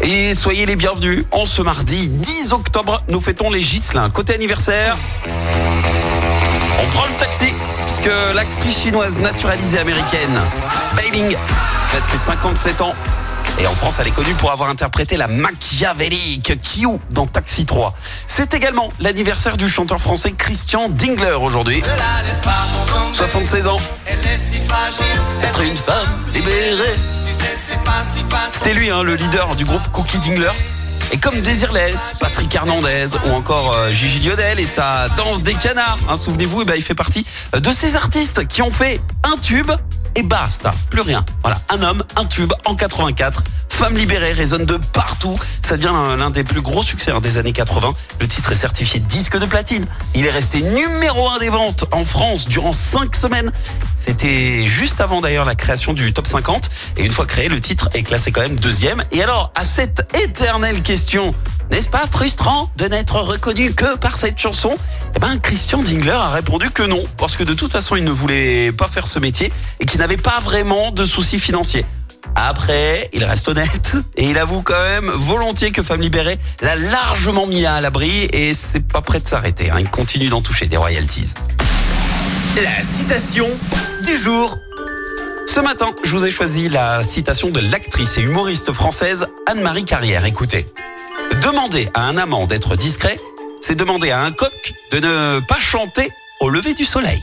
Et soyez les bienvenus. En ce mardi 10 octobre, nous fêtons les Gislin. Côté anniversaire, on prend le taxi, puisque l'actrice chinoise naturalisée américaine, Bailing, fête ses 57 ans. Et en France, elle est connue pour avoir interprété la machiavélique Kiyu dans Taxi 3. C'est également l'anniversaire du chanteur français Christian Dingler aujourd'hui. 76 ans. Être une femme libérée. C'était lui, hein, le leader du groupe Cookie Dingler. Et comme Désirless, Patrick Hernandez ou encore euh, Gigi Liodel et sa danse des canards, hein, souvenez-vous, eh ben, il fait partie de ces artistes qui ont fait un tube et basta, plus rien. Voilà, un homme, un tube en 84. Femme libérée résonne de partout. Ça devient l'un des plus gros succès hein, des années 80. Le titre est certifié disque de platine. Il est resté numéro un des ventes en France durant 5 semaines. C'était juste avant d'ailleurs la création du top 50. Et une fois créé, le titre est classé quand même deuxième. Et alors, à cette éternelle question, n'est-ce pas frustrant de n'être reconnu que par cette chanson? Eh ben, Christian Dingler a répondu que non, parce que de toute façon, il ne voulait pas faire ce métier et qu'il n'avait pas vraiment de soucis financiers. Après, il reste honnête et il avoue quand même volontiers que Femme Libérée l'a largement mis à l'abri et c'est pas prêt de s'arrêter. hein. Il continue d'en toucher des royalties. La citation du jour. Ce matin, je vous ai choisi la citation de l'actrice et humoriste française Anne-Marie Carrière. Écoutez. Demander à un amant d'être discret, c'est demander à un coq de ne pas chanter au lever du soleil.